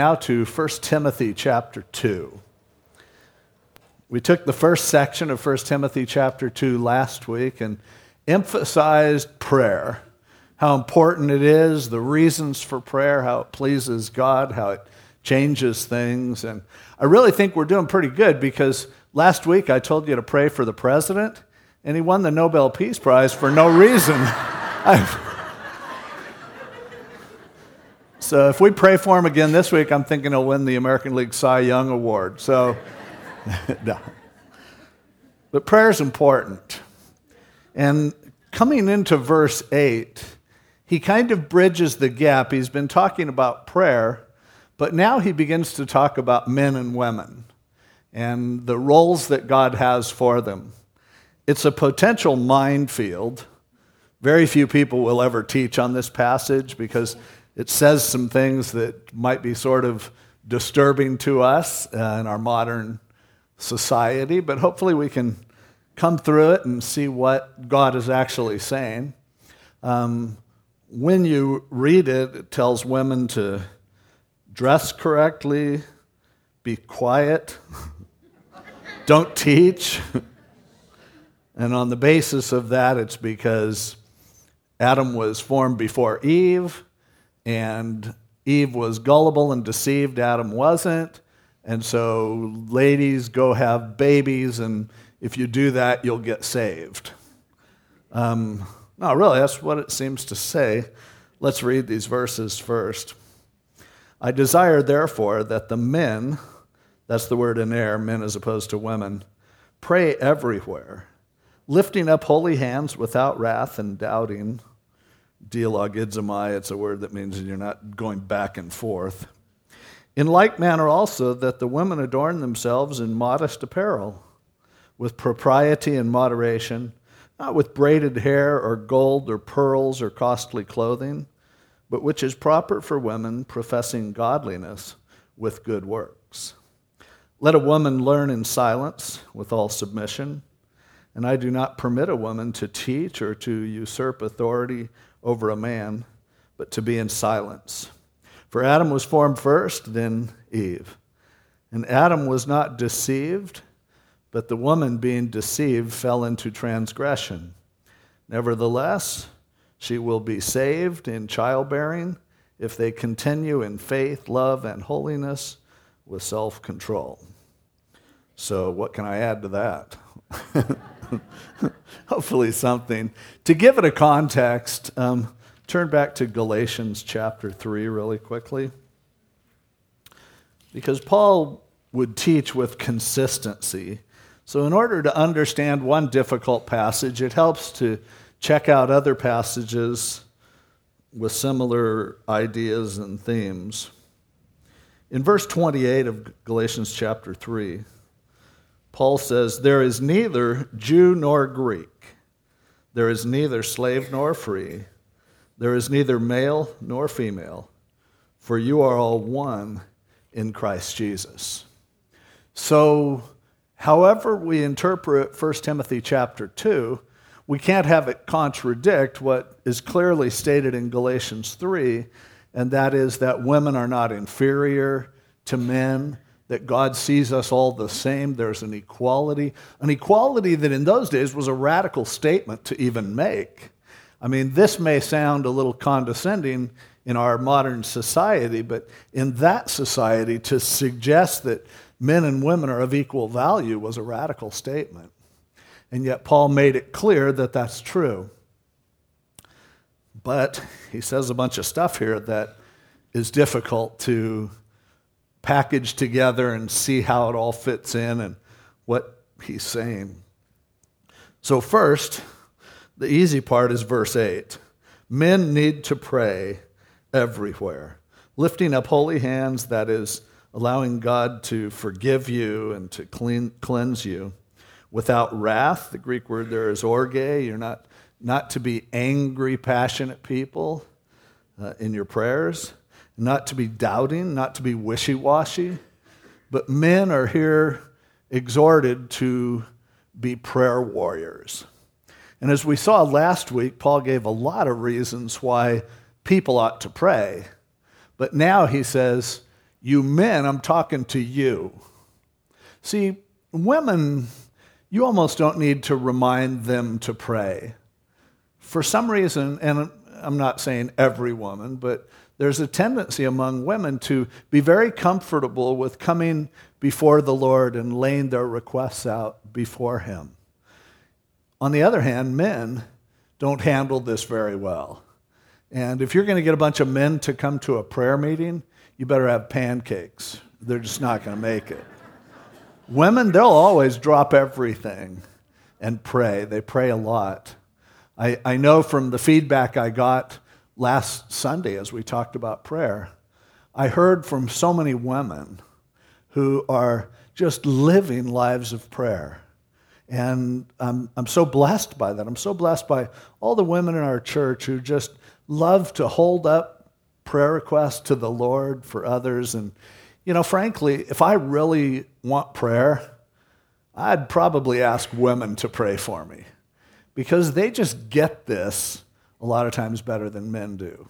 now to 1 Timothy chapter 2. We took the first section of 1 Timothy chapter 2 last week and emphasized prayer, how important it is, the reasons for prayer, how it pleases God, how it changes things. And I really think we're doing pretty good because last week I told you to pray for the president, and he won the Nobel Peace Prize for no reason. I've, so uh, if we pray for him again this week, I'm thinking he'll win the American League Cy Young Award. So, no. But prayer is important. And coming into verse 8, he kind of bridges the gap. He's been talking about prayer, but now he begins to talk about men and women and the roles that God has for them. It's a potential minefield. Very few people will ever teach on this passage because it says some things that might be sort of disturbing to us uh, in our modern society, but hopefully we can come through it and see what God is actually saying. Um, when you read it, it tells women to dress correctly, be quiet, don't teach. and on the basis of that, it's because Adam was formed before Eve and Eve was gullible and deceived, Adam wasn't. And so, ladies, go have babies, and if you do that, you'll get saved. Um, no, really, that's what it seems to say. Let's read these verses first. I desire, therefore, that the men, that's the word aner, men as opposed to women, pray everywhere, lifting up holy hands without wrath and doubting dialogizomai, it's a word that means you're not going back and forth. In like manner also that the women adorn themselves in modest apparel, with propriety and moderation, not with braided hair or gold or pearls or costly clothing, but which is proper for women professing godliness with good works. Let a woman learn in silence with all submission, and I do not permit a woman to teach or to usurp authority over a man, but to be in silence. For Adam was formed first, then Eve. And Adam was not deceived, but the woman, being deceived, fell into transgression. Nevertheless, she will be saved in childbearing if they continue in faith, love, and holiness with self control. So, what can I add to that? hopefully something. To give it a context, um, turn back to Galatians chapter 3 really quickly. Because Paul would teach with consistency. So, in order to understand one difficult passage, it helps to check out other passages with similar ideas and themes. In verse 28 of Galatians chapter 3, Paul says, There is neither Jew nor Greek, there is neither slave nor free, there is neither male nor female, for you are all one in Christ Jesus. So, however we interpret 1 Timothy chapter 2, we can't have it contradict what is clearly stated in Galatians 3, and that is that women are not inferior to men that God sees us all the same. There's an equality, an equality that in those days was a radical statement to even make. I mean, this may sound a little condescending in our modern society, but in that society, to suggest that men and women are of equal value was a radical statement. And yet, Paul made it clear that that's true. But he says a bunch of stuff here that is difficult to packaged together and see how it all fits in and what he's saying. So, first, the easy part is verse 8. Men need to pray everywhere, lifting up holy hands, that is, allowing God to forgive you and to clean, cleanse you without wrath. The Greek word there is orge. You're not, not to be angry, passionate people uh, in your prayers not to be doubting, not to be wishy washy, but men are here exhorted to be prayer warriors. And as we saw last week, Paul gave a lot of reasons why people ought to pray. But now he says, You men, I'm talking to you. See, women, you almost don't need to remind them to pray. For some reason, and I'm not saying every woman, but there's a tendency among women to be very comfortable with coming before the Lord and laying their requests out before Him. On the other hand, men don't handle this very well. And if you're going to get a bunch of men to come to a prayer meeting, you better have pancakes. They're just not going to make it. Women, they'll always drop everything and pray. They pray a lot. I, I know from the feedback I got last Sunday as we talked about prayer, I heard from so many women who are just living lives of prayer. And I'm, I'm so blessed by that. I'm so blessed by all the women in our church who just love to hold up prayer requests to the Lord for others. And, you know, frankly, if I really want prayer, I'd probably ask women to pray for me because they just get this a lot of times better than men do.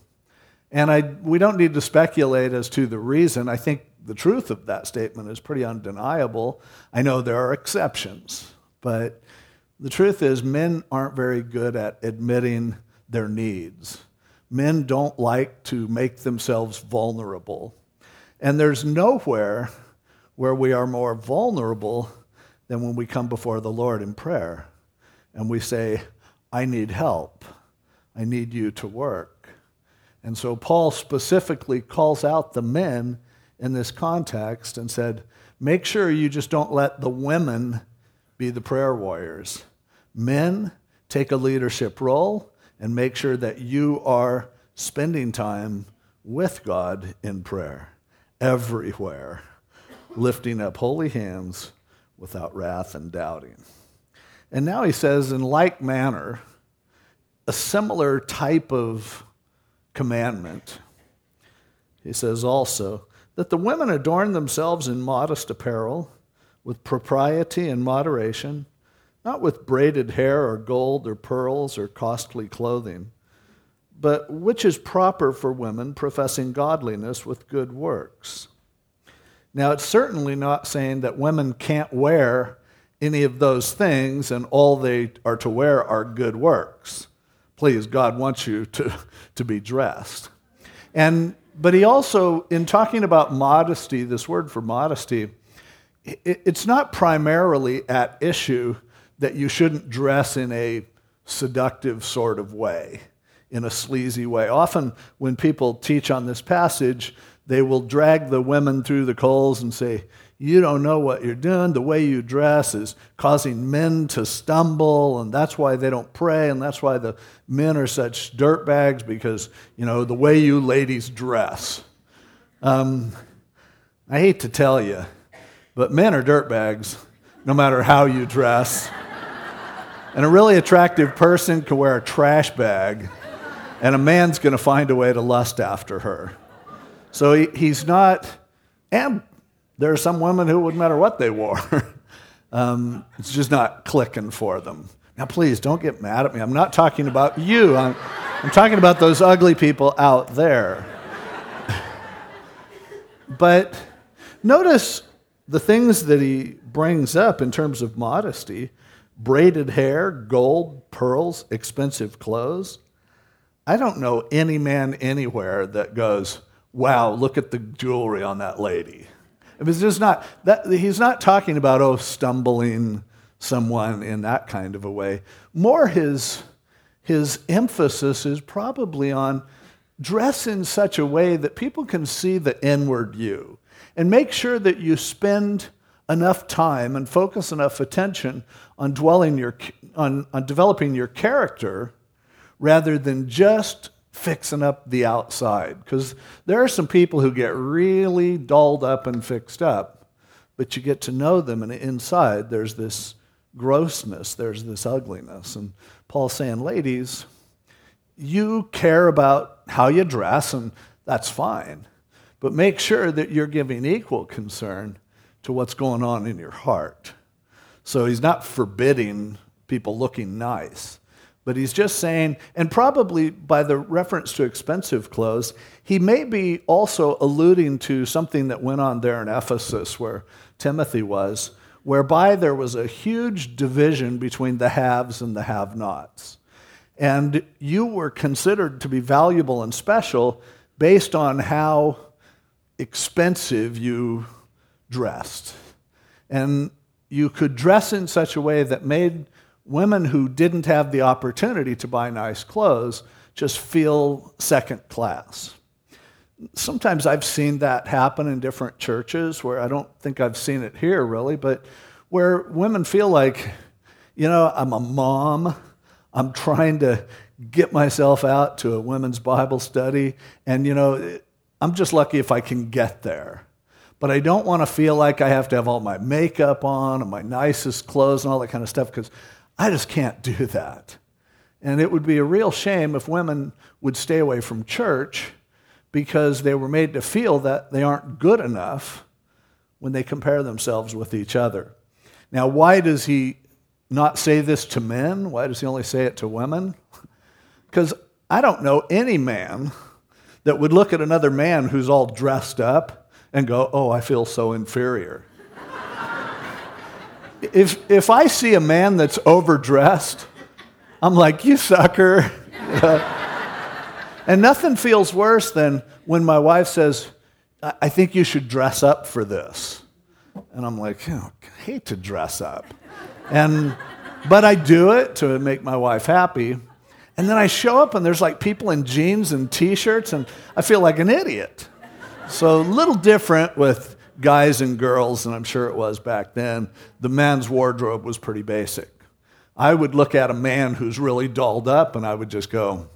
And I, we don't need to speculate as to the reason. I think the truth of that statement is pretty undeniable. I know there are exceptions, but the truth is, men aren't very good at admitting their needs. Men don't like to make themselves vulnerable. And there's nowhere where we are more vulnerable than when we come before the Lord in prayer and we say, I need help. I need you to work. And so Paul specifically calls out the men in this context and said, make sure you just don't let the women be the prayer warriors. Men, take a leadership role and make sure that you are spending time with God in prayer everywhere, lifting up holy hands without wrath and doubting. And now he says, in like manner, a similar type of commandment. He says also that the women adorn themselves in modest apparel, with propriety and moderation, not with braided hair or gold or pearls or costly clothing but which is proper for women professing godliness with good works. Now, it's certainly not saying that women can't wear any of those things and all they are to wear are good works. Please, God wants you to, to be dressed. And, but he also, in talking about modesty, this word for modesty, it, it's not primarily at issue that you shouldn't dress in a seductive sort of way in a sleazy way. Often, when people teach on this passage, they will drag the women through the coals and say, You don't know what you're doing. The way you dress is causing men to stumble, and that's why they don't pray, and that's why the men are such dirtbags because, you know, the way you ladies dress. Um, I hate to tell you, but men are dirtbags no matter how you dress. and a really attractive person can wear a trash bag and a man's going to find a way to lust after her. So he, he's not, and there are some women who wouldn't matter what they wore. um, it's just not clicking for them. Now, please don't get mad at me. I'm not talking about you, I'm, I'm talking about those ugly people out there. but notice the things that he brings up in terms of modesty braided hair, gold, pearls, expensive clothes. I don't know any man anywhere that goes, wow, look at the jewelry on that lady. It's just not that he's not talking about oh stumbling someone in that kind of a way. More his his emphasis is probably on dress in such a way that people can see the inward you and make sure that you spend enough time and focus enough attention on dwelling your on, on developing your character rather than just fixing up the outside. Because there are some people who get really dolled up and fixed up, but you get to know them, and inside there's this grossness, there's this ugliness. And Paul's saying, ladies, you care about how you dress, and that's fine. But make sure that you're giving equal concern to what's going on in your heart. So he's not forbidding people looking nice but he's just saying, and probably by the reference to expensive clothes, he may be also alluding to something that went on there in Ephesus where Timothy was, whereby there was a huge division between the haves and the have nots. And you were considered to be valuable and special based on how expensive you dressed. And you could dress in such a way that made women who didn't have the opportunity to buy nice clothes just feel second class. Sometimes I've seen that happen in different churches where I don't think I've seen it here really, but where women feel like, you know, I'm a mom, I'm trying to get myself out to a women's Bible study, and, you know, I'm just lucky if I can get there. But I don't want to feel like I have to have all my makeup on and my nicest clothes and all that kind of stuff because I just can't do that. And it would be a real shame if women would stay away from church because they were made to feel that they aren't good enough when they compare themselves with each other. Now, why does he not say this to men? Why does he only say it to women? Because I don't know any man that would look at another man who's all dressed up and go, Oh, I feel so inferior if, if I see a man that's overdressed, I'm like, you sucker. and nothing feels worse than when my wife says, I think you should dress up for this. And I'm like, oh, I hate to dress up. And, but I do it to make my wife happy. And then I show up and there's like people in jeans and t shirts, and I feel like an idiot. So, a little different with guys and girls, and I'm sure it was back then, the man's wardrobe was pretty basic. I would look at a man who's really dolled up and I would just go,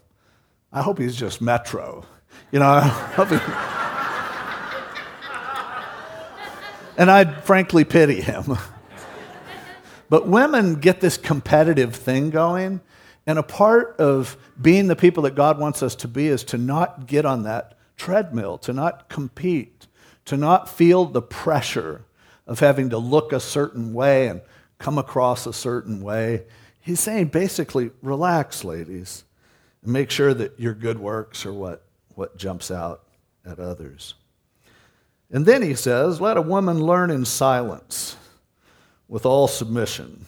I hope he's just Metro. You know, I hope he... and I'd frankly pity him. but women get this competitive thing going, and a part of being the people that God wants us to be is to not get on that treadmill, to not compete, to not feel the pressure of having to look a certain way and come across a certain way. He's saying basically, relax, ladies, and make sure that your good works are what, what jumps out at others. And then he says, let a woman learn in silence with all submission.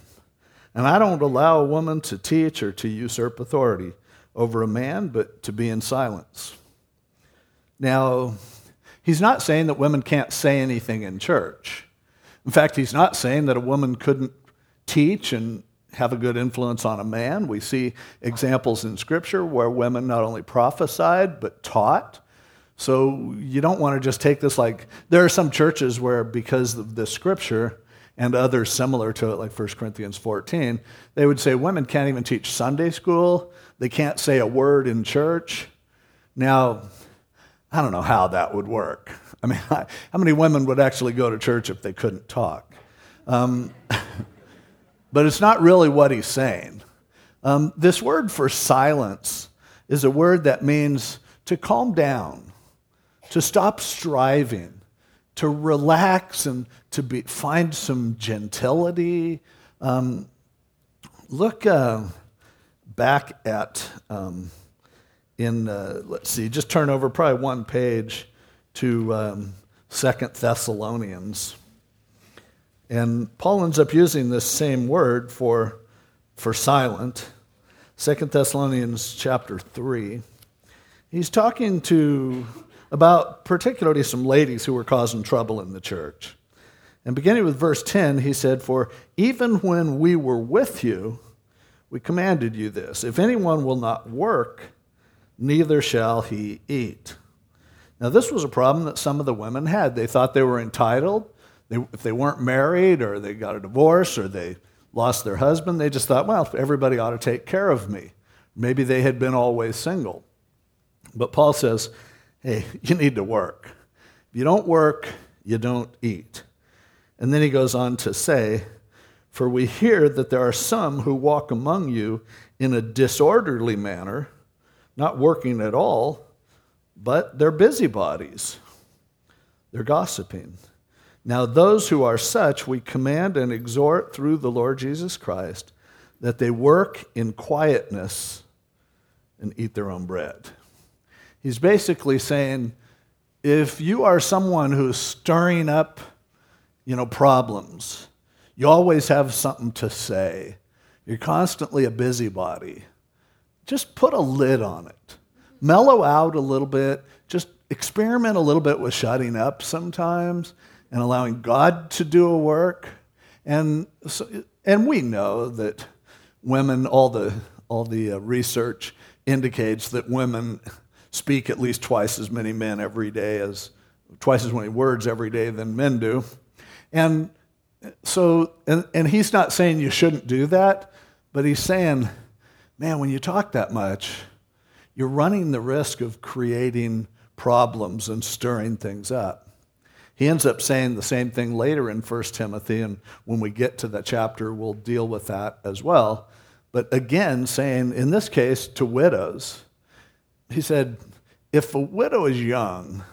And I don't allow a woman to teach or to usurp authority over a man, but to be in silence. Now, He's not saying that women can't say anything in church. In fact, he's not saying that a woman couldn't teach and have a good influence on a man. We see examples in Scripture where women not only prophesied, but taught. So you don't want to just take this like, there are some churches where, because of the Scripture and others similar to it, like 1 Corinthians 14, they would say women can't even teach Sunday school, they can't say a word in church. Now, I don't know how that would work. I mean, how many women would actually go to church if they couldn't talk? Um, but it's not really what he's saying. Um, this word for silence is a word that means to calm down, to stop striving, to relax and to be, find some gentility. Um, look uh, back at. In, uh, let's see, just turn over probably one page to um, Second Thessalonians. And Paul ends up using this same word for, for silent. Second Thessalonians chapter 3. He's talking to about particularly some ladies who were causing trouble in the church. And beginning with verse 10, he said, For even when we were with you, we commanded you this if anyone will not work, neither shall he eat. Now, this was a problem that some of the women had. They thought they were entitled. They, if they weren't married or they got a divorce or they lost their husband, they just thought, well, everybody ought to take care of me. Maybe they had been always single. But Paul says, hey, you need to work. If you don't work, you don't eat. And then he goes on to say, For we hear that there are some who walk among you in a disorderly manner not working at all, but they're busybodies. They're gossiping. Now, those who are such, we command and exhort through the Lord Jesus Christ that they work in quietness and eat their own bread. He's basically saying if you are someone who's stirring up, you know, problems, you always have something to say. You're constantly a busybody. Just put a lid on it. Mellow out a little bit. Just experiment a little bit with shutting up sometimes and allowing God to do a work. And, so, and we know that women, all the, all the uh, research indicates that women speak at least twice as many men every day as twice as many words every day than men do. And so, and, and he's not saying you shouldn't do that, but he's saying, man, when you talk that much, you're running the risk of creating problems and stirring things up. He ends up saying the same thing later in 1 Timothy, and when we get to that chapter, we'll deal with that as well. But again, saying in this case to widows, he said, if a widow is young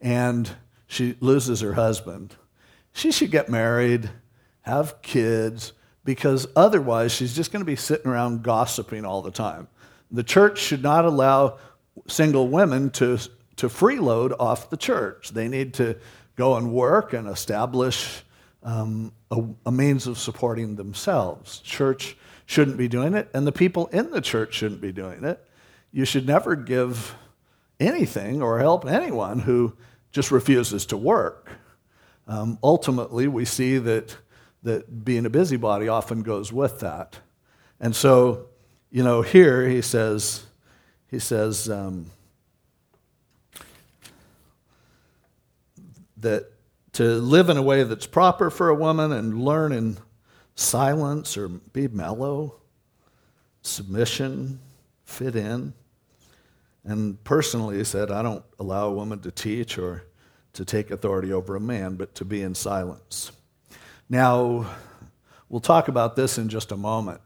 and she loses her husband, she should get married, have kids, because otherwise she's just going to be sitting around gossiping all the time. The church should not allow single women to, to freeload off the church. They need to go and work and establish um, a, a means of supporting themselves. Church shouldn't be doing it, and the people in the church shouldn't be doing it. You should never give anything or help anyone who just refuses to work. Um, ultimately, we see that, that being a busybody often goes with that. And so, you know, here he says, he says um, that to live in a way that's proper for a woman and learn in silence or be mellow, submission, fit in. And personally, he said, I don't allow a woman to teach or to take authority over a man, but to be in silence. Now, we'll talk about this in just a moment.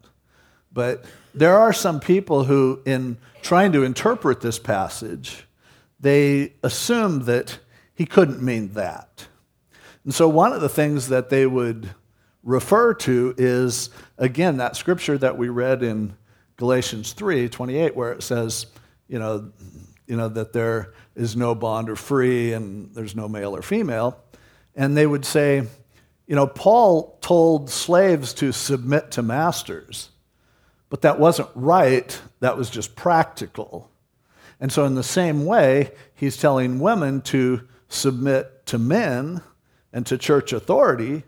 But there are some people who, in trying to interpret this passage, they assume that he couldn't mean that. And so, one of the things that they would refer to is, again, that scripture that we read in Galatians 3 28, where it says, you know, you know, that there is no bond or free and there's no male or female. And they would say, you know, Paul told slaves to submit to masters, but that wasn't right, that was just practical. And so, in the same way, he's telling women to submit to men and to church authority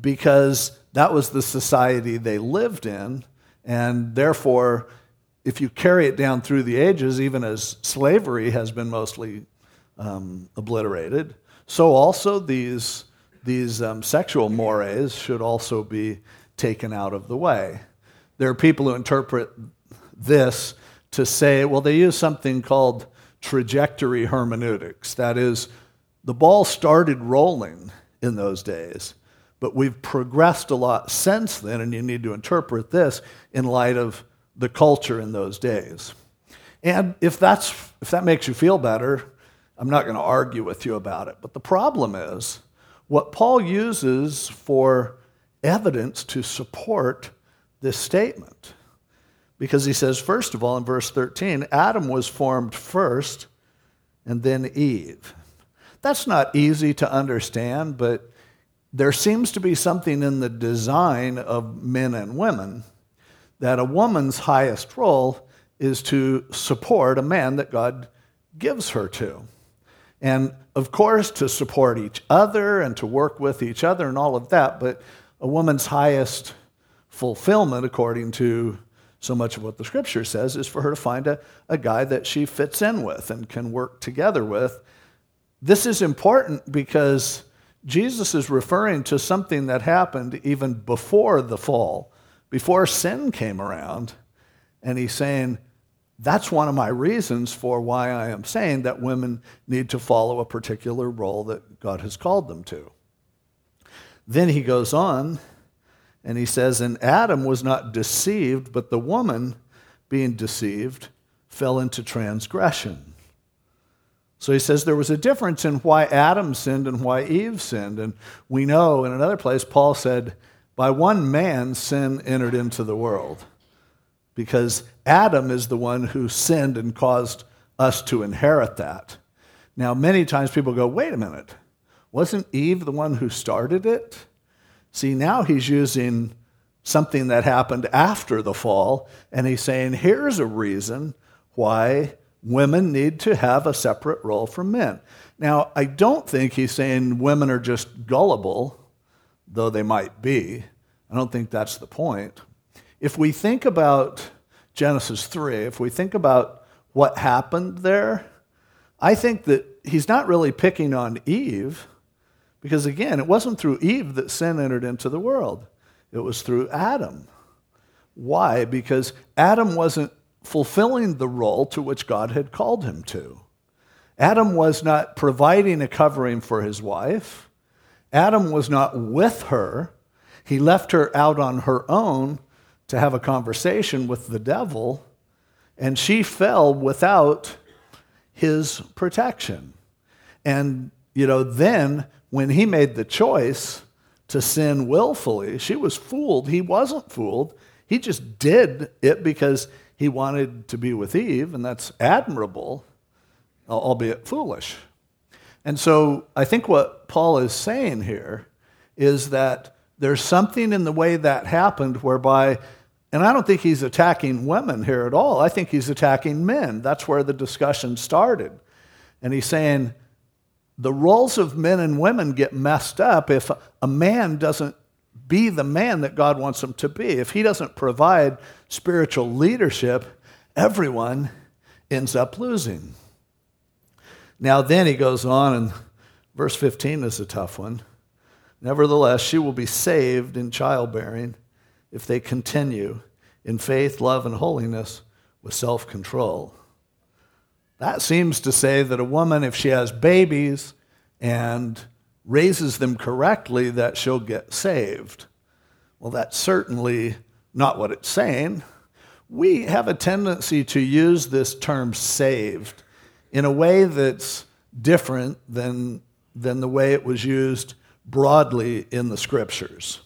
because that was the society they lived in. And therefore, if you carry it down through the ages, even as slavery has been mostly um, obliterated, so also these, these um, sexual mores should also be taken out of the way. There are people who interpret this to say, well, they use something called trajectory hermeneutics. That is, the ball started rolling in those days, but we've progressed a lot since then, and you need to interpret this in light of the culture in those days. And if, that's, if that makes you feel better, I'm not going to argue with you about it. But the problem is, what Paul uses for evidence to support this statement. Because he says, first of all, in verse 13, Adam was formed first and then Eve. That's not easy to understand, but there seems to be something in the design of men and women that a woman's highest role is to support a man that God gives her to. And of course, to support each other and to work with each other and all of that, but a woman's highest fulfillment, according to so much of what the scripture says, is for her to find a, a guy that she fits in with and can work together with. This is important because Jesus is referring to something that happened even before the fall before sin came around. And he's saying, that's one of my reasons for why I am saying that women need to follow a particular role that God has called them to. Then he goes on and he says, And Adam was not deceived, but the woman, being deceived, fell into transgression. So he says there was a difference in why Adam sinned and why Eve sinned. And we know in another place, Paul said, by one man, sin entered into the world because Adam is the one who sinned and caused us to inherit that. Now, many times people go, wait a minute, wasn't Eve the one who started it? See, now he's using something that happened after the fall, and he's saying, here's a reason why women need to have a separate role from men. Now, I don't think he's saying women are just gullible, though they might be. I don't think that's the point. If we think about Genesis 3, if we think about what happened there, I think that he's not really picking on Eve, because again, it wasn't through Eve that sin entered into the world, it was through Adam. Why? Because Adam wasn't fulfilling the role to which God had called him to. Adam was not providing a covering for his wife. Adam was not with her. He left her out on her own to have a conversation with the devil, and she fell without his protection. And, you know, then when he made the choice to sin willfully, she was fooled. He wasn't fooled. He just did it because he wanted to be with Eve, and that's admirable, albeit foolish. And so I think what Paul is saying here is that there's something in the way that happened whereby, and I don't think he's attacking women here at all. I think he's attacking men. That's where the discussion started. And he's saying the roles of men and women get messed up if a man doesn't be the man that God wants him to be. If he doesn't provide spiritual leadership, everyone ends up losing. Now, then he goes on, and verse 15 is a tough one. Nevertheless, she will be saved in childbearing if they continue in faith, love, and holiness with self control. That seems to say that a woman, if she has babies and raises them correctly, that she'll get saved. Well, that's certainly not what it's saying. We have a tendency to use this term saved in a way that's different than, than the way it was used broadly in the scriptures.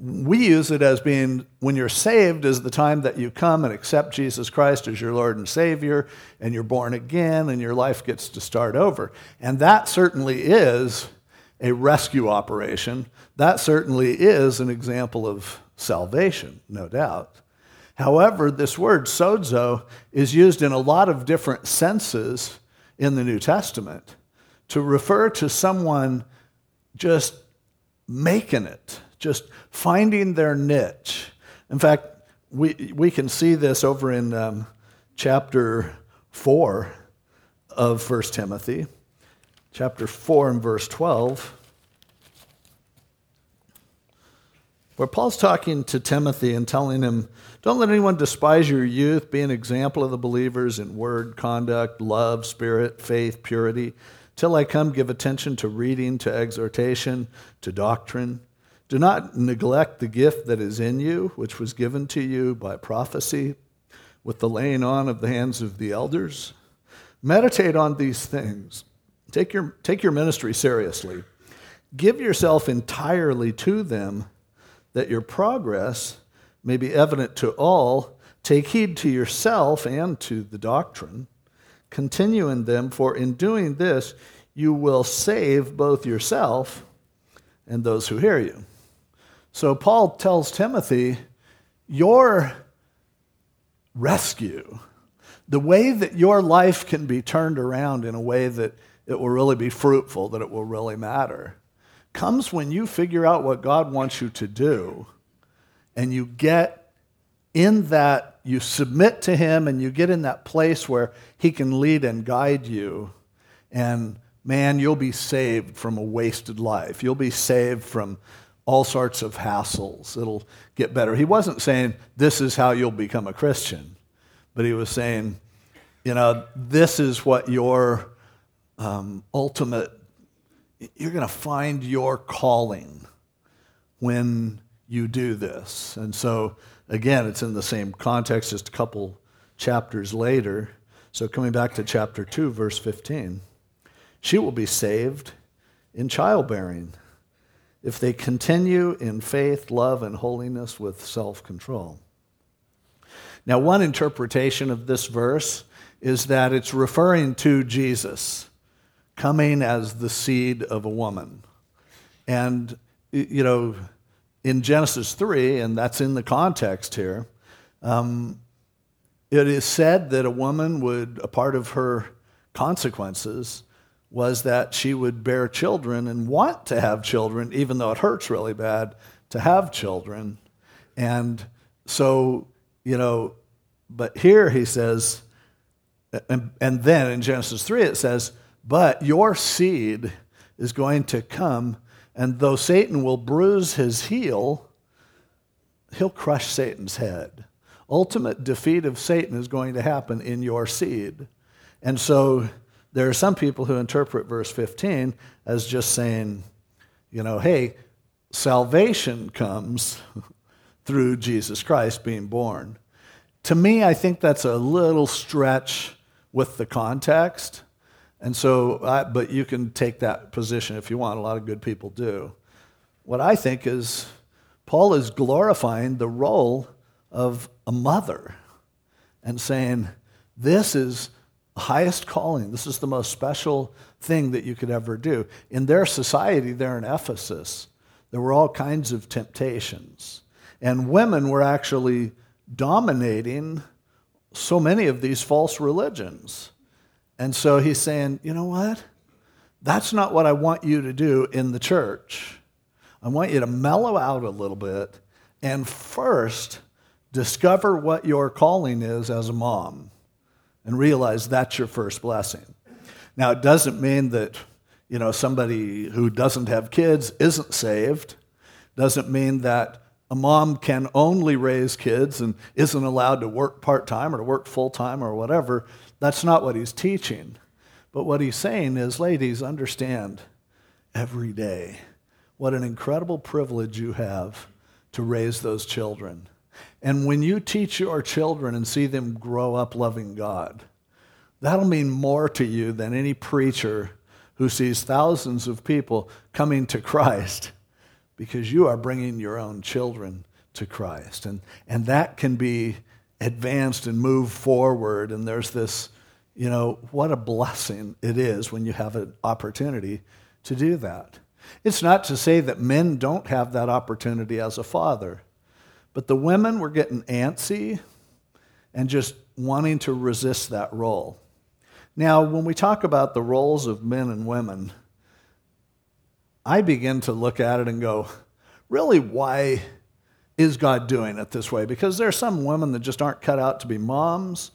We use it as being when you're saved is the time that you come and accept Jesus Christ as your Lord and Savior, and you're born again, and your life gets to start over. And that certainly is a rescue operation. That certainly is an example of salvation, no doubt. However, this word sozo is used in a lot of different senses in the New Testament to refer to someone just making it, just finding their niche. In fact, we, we can see this over in um, chapter 4 of 1 Timothy, chapter 4 and verse 12, where Paul's talking to Timothy and telling him, Don't let anyone despise your youth. Be an example of the believers in word, conduct, love, spirit, faith, purity. Till I come, give attention to reading, to exhortation, to doctrine. Do not neglect the gift that is in you, which was given to you by prophecy, with the laying on of the hands of the elders. Meditate on these things. Take your, take your ministry seriously. Give yourself entirely to them, that your progress may be evident to all. Take heed to yourself and to the doctrine. Continue in them, for in doing this, you will save both yourself and those who hear you. So Paul tells Timothy, Your rescue, the way that your life can be turned around in a way that it will really be fruitful, that it will really matter, comes when you figure out what God wants you to do and you get in that, you submit to Him and you get in that place where He can lead and guide you. And man, you'll be saved from a wasted life. You'll be saved from all sorts of hassles. It'll get better. He wasn't saying, This is how you'll become a Christian, but he was saying, You know, this is what your um, ultimate, you're going to find your calling when you do this. And so, again, it's in the same context, just a couple chapters later. So, coming back to chapter 2, verse 15, she will be saved in childbearing if they continue in faith, love, and holiness with self control. Now, one interpretation of this verse is that it's referring to Jesus coming as the seed of a woman. And, you know, in Genesis 3, and that's in the context here, um, it is said that a woman would, a part of her consequences was that she would bear children and want to have children, even though it hurts really bad to have children. And so, you know, but here he says, and, and then in Genesis 3 it says, but your seed is going to come, and though Satan will bruise his heel, he'll crush Satan's head. Ultimate defeat of Satan is going to happen in your seed. And so there are some people who interpret verse 15 as just saying, you know, hey, salvation comes through Jesus Christ being born. To me, I think that's a little stretch with the context. And so, I, but you can take that position if you want. A lot of good people do. What I think is Paul is glorifying the role of a mother and saying, this is highest calling. This is the most special thing that you could ever do. In their society, there in Ephesus, there were all kinds of temptations. And women were actually dominating so many of these false religions. And so he's saying, you know what? That's not what I want you to do in the church. I want you to mellow out a little bit and first discover what your calling is as a mom and realize that's your first blessing. Now, it doesn't mean that, you know, somebody who doesn't have kids isn't saved. Doesn't mean that a mom can only raise kids and isn't allowed to work part time or to work full time or whatever. That's not what he's teaching. But what he's saying is, ladies, understand every day what an incredible privilege you have to raise those children. And when you teach your children and see them grow up loving God, that'll mean more to you than any preacher who sees thousands of people coming to Christ because you are bringing your own children to Christ. And, and that can be advanced and move forward. And there's this, you know, what a blessing it is when you have an opportunity to do that. It's not to say that men don't have that opportunity as a father, but the women were getting antsy and just wanting to resist that role. Now, when we talk about the roles of men and women, I begin to look at it and go, really, why is God doing it this way? Because there are some women that just aren't cut out to be moms,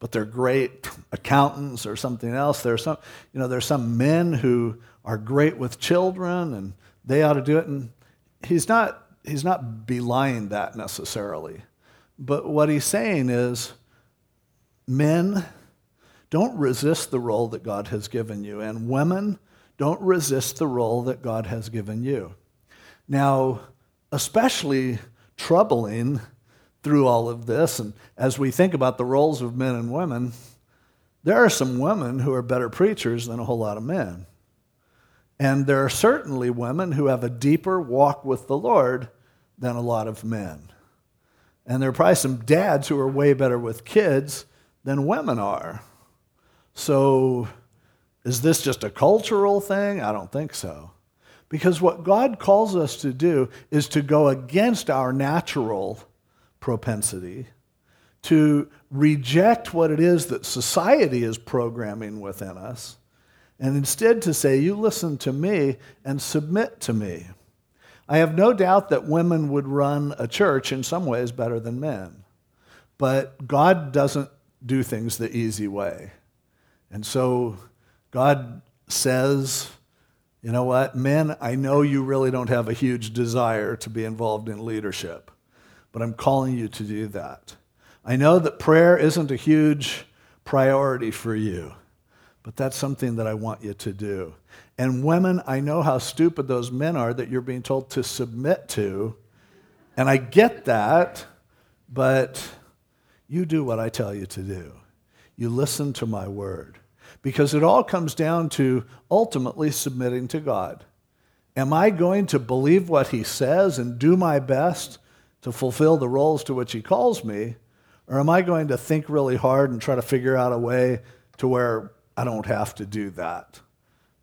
but they're great accountants or something else. There's some, you know, there's some men who are great with children and they ought to do it. And he's not, he's not belying that necessarily. But what he's saying is, men, don't resist the role that God has given you. And women, don't resist the role that God has given you. Now, especially troubling through all of this, and as we think about the roles of men and women, there are some women who are better preachers than a whole lot of men. And there are certainly women who have a deeper walk with the Lord than a lot of men. And there are probably some dads who are way better with kids than women are. So, is this just a cultural thing? I don't think so. Because what God calls us to do is to go against our natural propensity, to reject what it is that society is programming within us, and instead to say, You listen to me and submit to me. I have no doubt that women would run a church in some ways better than men. But God doesn't do things the easy way. And so God says, you know what, men, I know you really don't have a huge desire to be involved in leadership, but I'm calling you to do that. I know that prayer isn't a huge priority for you, but that's something that I want you to do. And women, I know how stupid those men are that you're being told to submit to. And I get that, but you do what I tell you to do. You listen to my word. Because it all comes down to ultimately submitting to God. Am I going to believe what he says and do my best to fulfill the roles to which he calls me? Or am I going to think really hard and try to figure out a way to where I don't have to do that?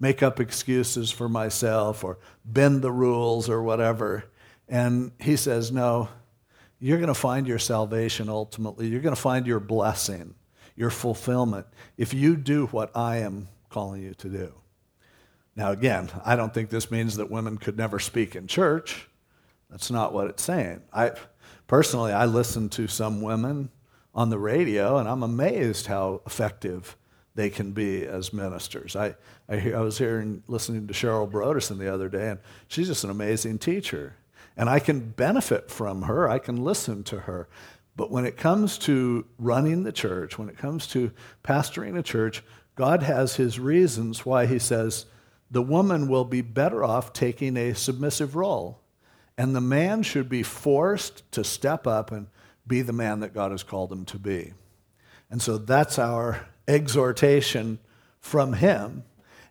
Make up excuses for myself or bend the rules or whatever. And he says, No, you're going to find your salvation ultimately. You're going to find your blessing, your fulfillment, if you do what I am calling you to do. Now, again, I don't think this means that women could never speak in church. That's not what it's saying. I personally, I listen to some women on the radio, and I'm amazed how effective they can be as ministers. I, I, I was hearing, listening to Cheryl Brodersen the other day, and she's just an amazing teacher. And I can benefit from her, I can listen to her. But when it comes to running the church, when it comes to pastoring a church, God has his reasons why he says the woman will be better off taking a submissive role. And the man should be forced to step up and be the man that God has called him to be. And so that's our exhortation from him.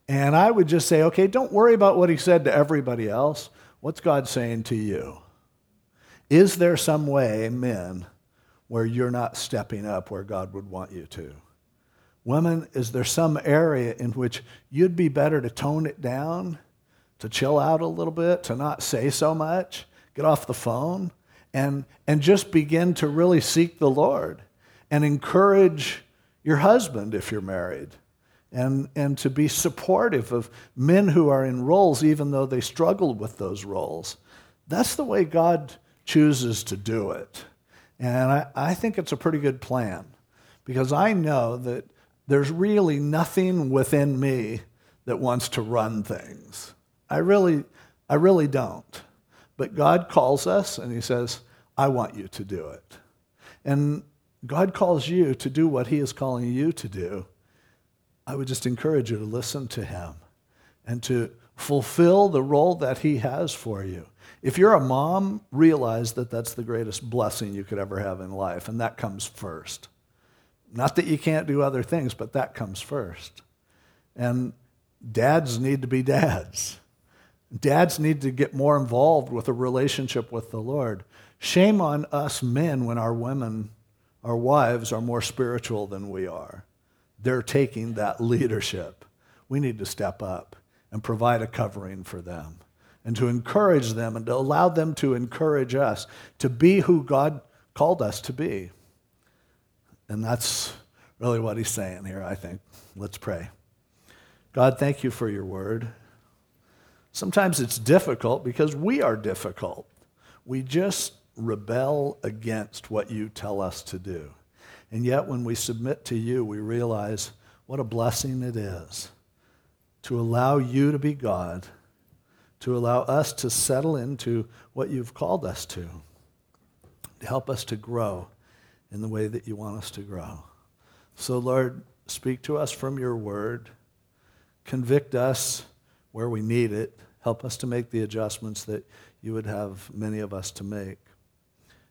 And I would just say, okay, don't worry about what he said to everybody else. What's God saying to you? Is there some way, men, where you're not stepping up where God would want you to? Women, is there some area in which you'd be better to tone it down, to chill out a little bit, to not say so much, get off the phone, and, and just begin to really seek the Lord and encourage your husband if you're married? And, and to be supportive of men who are in roles, even though they struggle with those roles. That's the way God chooses to do it. And I, I think it's a pretty good plan because I know that there's really nothing within me that wants to run things. I really, I really don't. But God calls us and He says, I want you to do it. And God calls you to do what He is calling you to do. I would just encourage you to listen to Him and to fulfill the role that He has for you. If you're a mom, realize that that's the greatest blessing you could ever have in life, and that comes first. Not that you can't do other things, but that comes first. And dads need to be dads. Dads need to get more involved with a relationship with the Lord. Shame on us men when our women, our wives, are more spiritual than we are. They're taking that leadership. We need to step up and provide a covering for them and to encourage them and to allow them to encourage us to be who God called us to be. And that's really what he's saying here, I think. Let's pray. God, thank you for your word. Sometimes it's difficult because we are difficult. We just rebel against what you tell us to do. And yet, when we submit to you, we realize what a blessing it is to allow you to be God, to allow us to settle into what you've called us to, to help us to grow in the way that you want us to grow. So, Lord, speak to us from your word. Convict us where we need it. Help us to make the adjustments that you would have many of us to make.